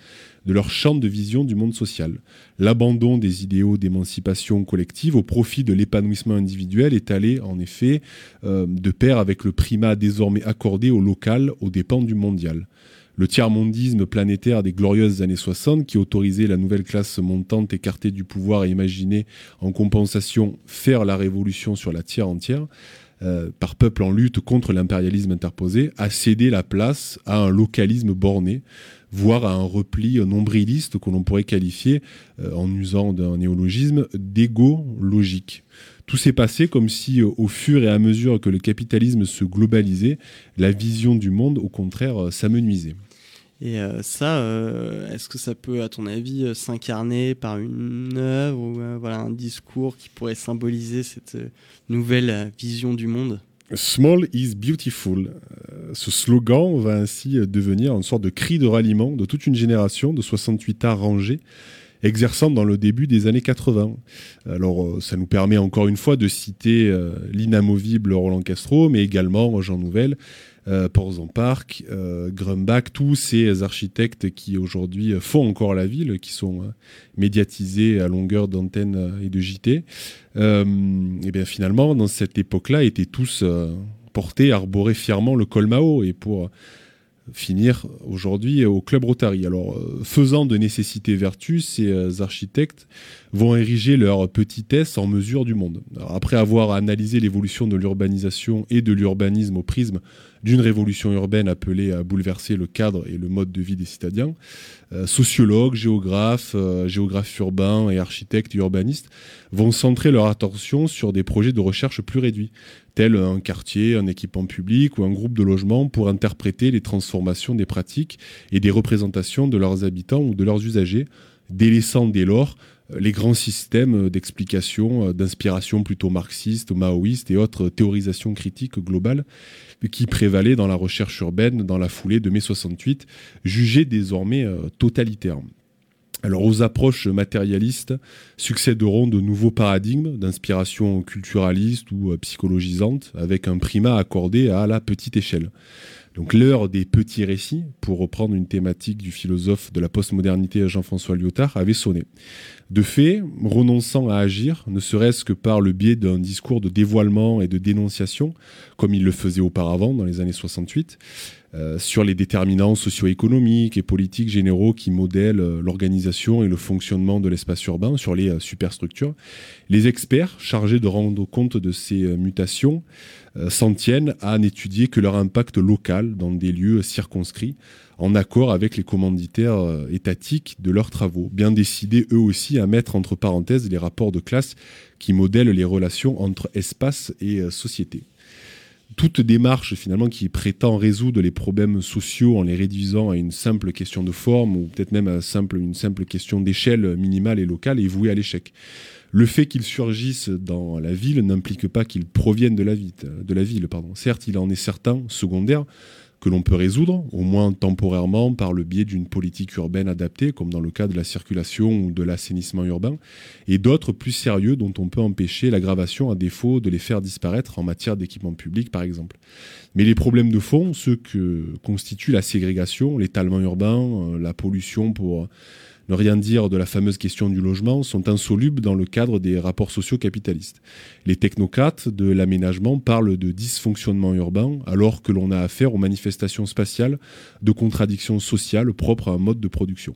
de leur champ de vision du monde social. L'abandon des idéaux d'émancipation collective au profit de l'épanouissement individuel est allé, en effet, euh, de pair avec le primat désormais accordé au local aux dépens du mondial. Le tiers-mondisme planétaire des glorieuses années 60, qui autorisait la nouvelle classe montante écartée du pouvoir et imaginait en compensation faire la révolution sur la tiers entière, euh, par peuple en lutte contre l'impérialisme interposé, a cédé la place à un localisme borné, voire à un repli nombriliste que l'on pourrait qualifier, euh, en usant d'un néologisme, d'égo-logique. Tout s'est passé comme si, euh, au fur et à mesure que le capitalisme se globalisait, la vision du monde, au contraire, s'amenuisait. Et euh, ça, euh, est-ce que ça peut, à ton avis, euh, s'incarner par une œuvre ou voilà, un discours qui pourrait symboliser cette nouvelle vision du monde? Small is beautiful. Ce slogan va ainsi devenir une sorte de cri de ralliement de toute une génération de 68 arts rangés exerçant dans le début des années 80. Alors, ça nous permet encore une fois de citer l'inamovible Roland Castro, mais également Jean Nouvel, euh, Park, euh, Grumbach, tous ces architectes qui aujourd'hui font encore la ville, qui sont euh, médiatisés à longueur d'antenne euh, et de JT. Euh, et bien finalement, dans cette époque-là, étaient tous euh, portés, arboraient fièrement le col Mao. Et pour finir aujourd'hui au club Rotary. Alors, euh, faisant de nécessité vertu, ces euh, architectes vont ériger leur petitesse en mesure du monde. Après avoir analysé l'évolution de l'urbanisation et de l'urbanisme au prisme d'une révolution urbaine appelée à bouleverser le cadre et le mode de vie des citadins, euh, sociologues, géographes, euh, géographes urbains et architectes et urbanistes vont centrer leur attention sur des projets de recherche plus réduits, tels un quartier, un équipement public ou un groupe de logements pour interpréter les transformations des pratiques et des représentations de leurs habitants ou de leurs usagers, délaissant dès lors les grands systèmes d'explication, euh, d'inspiration plutôt marxiste, maoïste et autres théorisations critiques globales qui prévalaient dans la recherche urbaine dans la foulée de mai 68, jugées désormais euh, totalitaires. Alors aux approches matérialistes succéderont de nouveaux paradigmes d'inspiration culturaliste ou euh, psychologisante avec un primat accordé à la petite échelle. Donc l'heure des petits récits, pour reprendre une thématique du philosophe de la postmodernité Jean-François Lyotard, avait sonné. De fait, renonçant à agir, ne serait-ce que par le biais d'un discours de dévoilement et de dénonciation, comme il le faisait auparavant dans les années 68, euh, sur les déterminants socio-économiques et politiques généraux qui modèlent euh, l'organisation et le fonctionnement de l'espace urbain, sur les euh, superstructures. Les experts chargés de rendre compte de ces mutations s'en tiennent à n'étudier que leur impact local dans des lieux circonscrits, en accord avec les commanditaires étatiques de leurs travaux, bien décidés eux aussi à mettre entre parenthèses les rapports de classe qui modèlent les relations entre espace et société toute démarche finalement qui prétend résoudre les problèmes sociaux en les réduisant à une simple question de forme ou peut-être même à simple, une simple question d'échelle minimale et locale est vouée à l'échec. Le fait qu'ils surgissent dans la ville n'implique pas qu'ils proviennent de la, ville, de la ville. Pardon. Certes, il en est certain, secondaire, que l'on peut résoudre, au moins temporairement, par le biais d'une politique urbaine adaptée, comme dans le cas de la circulation ou de l'assainissement urbain, et d'autres plus sérieux dont on peut empêcher l'aggravation à défaut de les faire disparaître en matière d'équipement public, par exemple. Mais les problèmes de fond, ceux que constituent la ségrégation, l'étalement urbain, euh, la pollution pour ne rien dire de la fameuse question du logement, sont insolubles dans le cadre des rapports sociaux capitalistes. Les technocrates de l'aménagement parlent de dysfonctionnement urbain alors que l'on a affaire aux manifestations spatiales de contradictions sociales propres à un mode de production.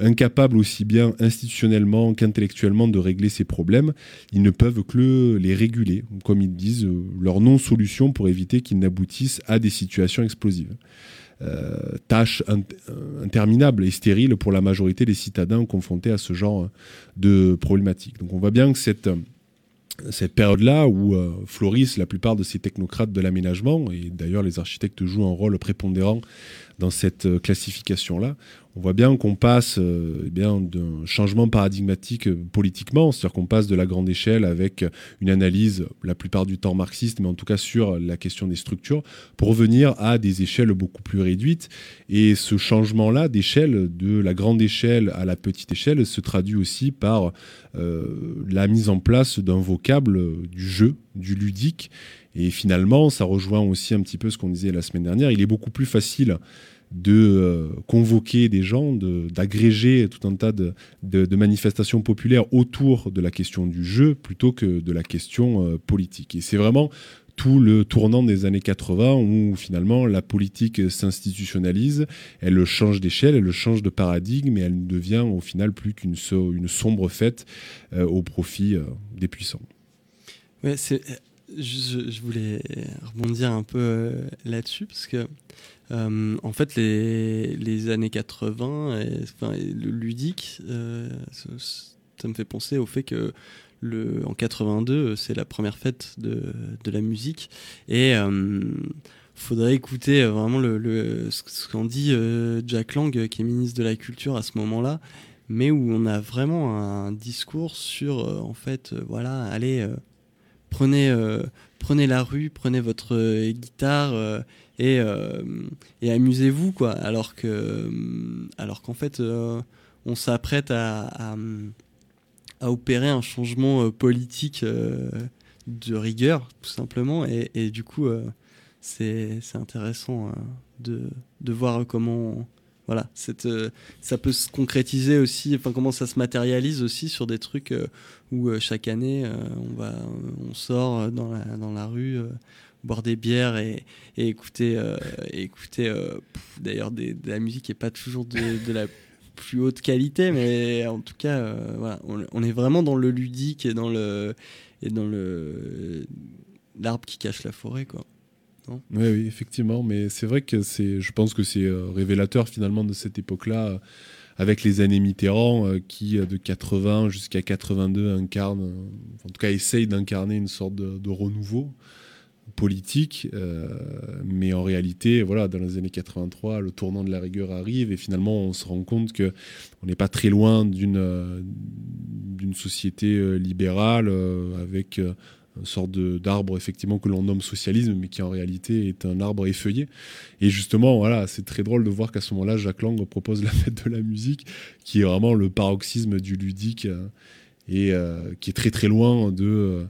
Incapables aussi bien institutionnellement qu'intellectuellement de régler ces problèmes, ils ne peuvent que les réguler, comme ils disent, euh, leur non-solution pour éviter qu'ils n'aboutissent à des situations explosives tâche in- euh, interminable et stérile pour la majorité des citadins confrontés à ce genre de problématiques. Donc on voit bien que cette, euh, cette période-là où euh, florissent la plupart de ces technocrates de l'aménagement, et d'ailleurs les architectes jouent un rôle prépondérant dans cette euh, classification-là, on voit bien qu'on passe euh, eh bien d'un changement paradigmatique euh, politiquement, c'est-à-dire qu'on passe de la grande échelle avec une analyse la plupart du temps marxiste, mais en tout cas sur la question des structures, pour revenir à des échelles beaucoup plus réduites. Et ce changement-là d'échelle, de la grande échelle à la petite échelle, se traduit aussi par euh, la mise en place d'un vocable euh, du jeu, du ludique. Et finalement, ça rejoint aussi un petit peu ce qu'on disait la semaine dernière. Il est beaucoup plus facile de euh, convoquer des gens, d'agréger tout un tas de, manifestations populaires autour de la question du jeu plutôt que de la question euh, politique. Et c'est vraiment tout le tournant des années 80 où finalement la politique s'institutionnalise, elle change d'échelle, elle change de paradigme et elle ne devient au final plus qu'une so- une sombre fête euh, au profit des puissants. Je, je voulais rebondir un peu là-dessus parce que euh, en fait les, années 80, et, enfin, le ludique, euh, ça, me fait penser au fait que en 82 c'est la première fête de, la musique. Et euh, faudrait écouter vraiment ce qu'en dit Jack Lang qui est ministre de la culture à ce moment-là mais où on a vraiment un discours sur en fait voilà allez prenez prenez la rue prenez votre guitare et euh, et amusez-vous quoi alors que euh, alors qu'en fait euh, on s'apprête à, à, opérer un changement politique de rigueur, tout simplement. Et, et du coup, c'est intéressant de, de voir comment voilà, cette, ça peut se concrétiser aussi, enfin comment ça se matérialise aussi sur des trucs où chaque année on va, on sort dans la, dans la rue, boire des bières et, écouter, euh, écouter euh, d'ailleurs de la musique qui est pas toujours de, la plus haute qualité, mais en tout cas, euh, voilà, on, est vraiment dans le ludique et dans le et dans le l'arbre qui cache la forêt, quoi. Non? Oui, effectivement, mais c'est vrai que c'est, je pense que c'est révélateur finalement de cette époque-là, avec les années Mitterrand, qui de 80 jusqu'à 82 incarne, en tout cas essaye d'incarner une sorte de renouveau politique, euh, mais en réalité, voilà, dans les années 83, le tournant de la rigueur arrive et finalement on se rend compte que on n'est pas très loin d'une euh, d'une société euh, libérale avec une sorte d'arbre effectivement que l'on nomme socialisme, mais qui en réalité est un arbre effeuillé. Et justement, voilà, c'est très drôle de voir qu'à ce moment-là, Jacques Lang propose la fête de la musique, qui est vraiment le paroxysme du ludique et qui est très très loin de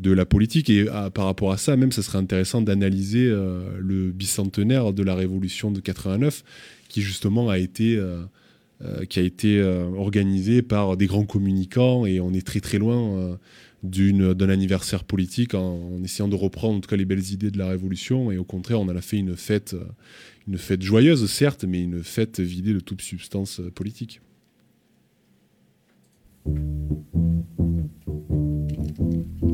de la politique. Et ah, par rapport à ça, même, ça serait intéressant d'analyser euh, le bicentenaire de la Révolution de 89, qui justement a été euh, euh, qui a été euh, organisé par des grands communicants. Et on est très très loin d'un anniversaire politique en, essayant de reprendre en tout cas les belles idées de la révolution. Et au contraire on en a fait une fête une fête joyeuse certes mais une fête vidée de toute substance euh, politique.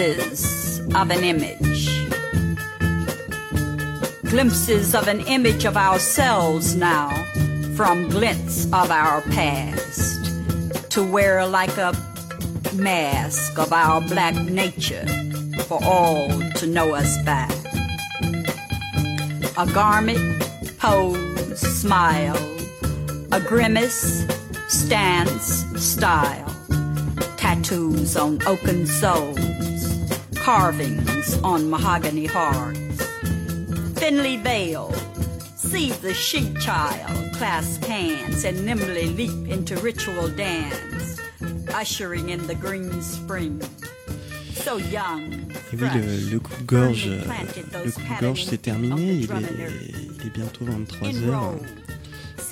Glimpses of an image. Glimpses of an image of ourselves now from glints of our past to wear like a mask of our black nature for all to know us by. A garment, pose, smile, a grimace, stance, style tattoos on oaken soles, carvings on mahogany hearts. Thinly veiled, see the she child clasp hands and nimbly leap into ritual dance, ushering in the green spring. So young, Et oui, le, le coupe-gorge, le coupe-gorge c'est terminé, il est, il est bientôt 23h.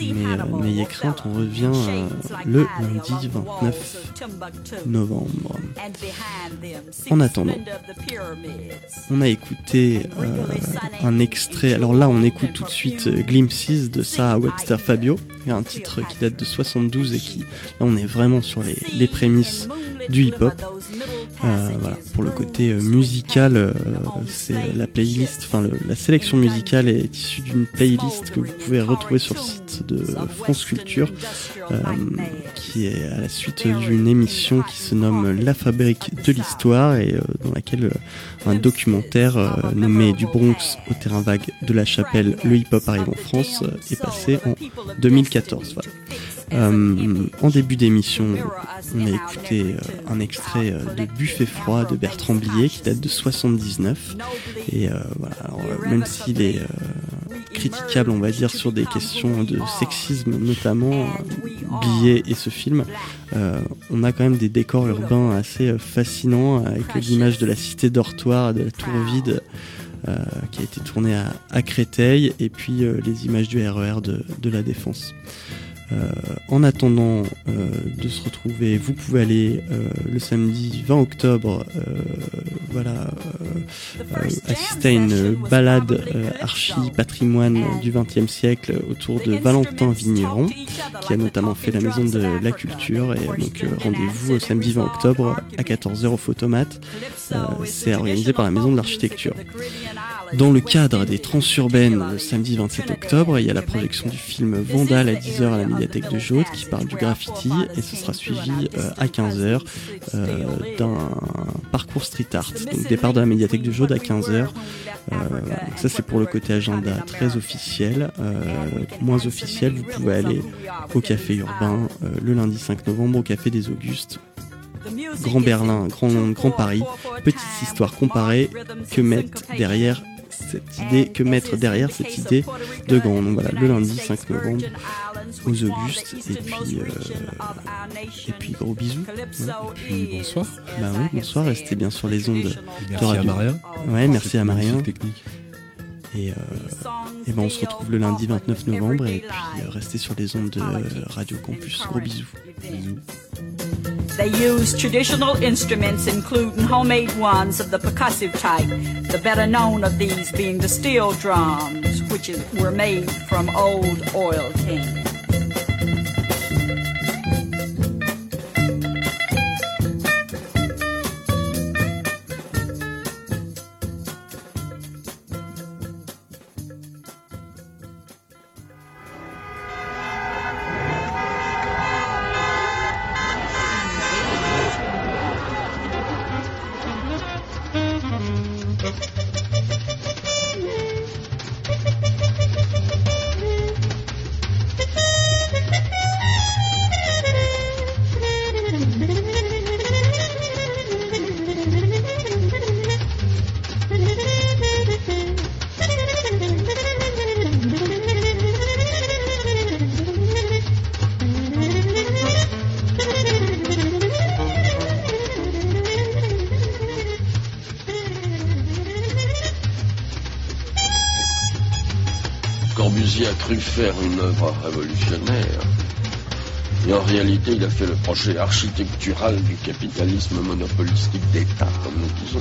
Mais euh, n'ayez crainte, on revient euh, le lundi 29 novembre. En attendant, on a écouté euh, un extrait. Alors là, on écoute tout de suite Glimpses de Sarah Webster Fabio, un titre qui date de 72 et qui, là, on est vraiment sur les, les prémices du hip-hop. Euh, voilà, pour le côté euh, musical, euh, c'est la playlist, enfin la sélection musicale est issue d'une playlist que vous pouvez retrouver sur le site de France Culture, euh, qui est à la suite d'une émission qui se nomme La Fabrique de l'Histoire et euh, dans laquelle euh, un documentaire nommé Du Bronx au terrain vague de la Chapelle, le hip-hop arrive en France est passé en 2014. Voilà. Euh, en début d'émission, on a écouté euh, un extrait euh, de Buffet froid de Bertrand Blier qui date de 79. Et voilà, même s'il est critiquable, on va dire, sur des questions de sexisme notamment, Blier et ce film, on a quand même des décors urbains assez fascinants avec l'image de la cité dortoir, de la tour vide. qui a été tournée à, Créteil et puis les images du RER de, de la Défense. Euh, en attendant euh, de se retrouver, vous pouvez aller euh, le samedi 20 octobre, voilà, assister à une balade euh, archi patrimoine du XXe siècle autour de Valentin Vigneron, qui a notamment fait la Maison de la Culture. Et donc rendez-vous samedi 20 octobre à 14h au Photomate. C'est organisé par la Maison de l'Architecture. Dans le cadre des Transurbaines, le samedi 27 octobre, il y a la projection du film Vandal à 10h à la médiathèque de Jaude qui parle du graffiti et ce sera suivi euh, à 15h euh, d'un parcours street art. Donc départ de la médiathèque de Jaude à 15h. Euh, ça c'est pour le côté agenda très officiel. Moins officiel, vous pouvez aller au Café Urbain le lundi 5 novembre au Café des Augustes. Grand Berlin, Grand Grand Paris, petite histoire comparée que mettre derrière cette idée, que mettre derrière cette idée de grand. Donc voilà, le lundi 5 novembre aux Augustes et puis euh, et puis gros bisous. Ouais. Et puis bonsoir. Bah oui, bonsoir, restez bien sur les ondes de Merci à radio. Marien. Ouais, merci à technique. Et, euh, et ben on se retrouve le lundi 29 novembre et puis euh, restez sur les ondes de Radio Campus. Gros bisous. Bisous. They use traditional instruments, including homemade ones of the percussive type, the better known of these being the steel drums, which were made from old oil cans. Fait le projet architectural du capitalisme monopolistique d'État, comme nous disons.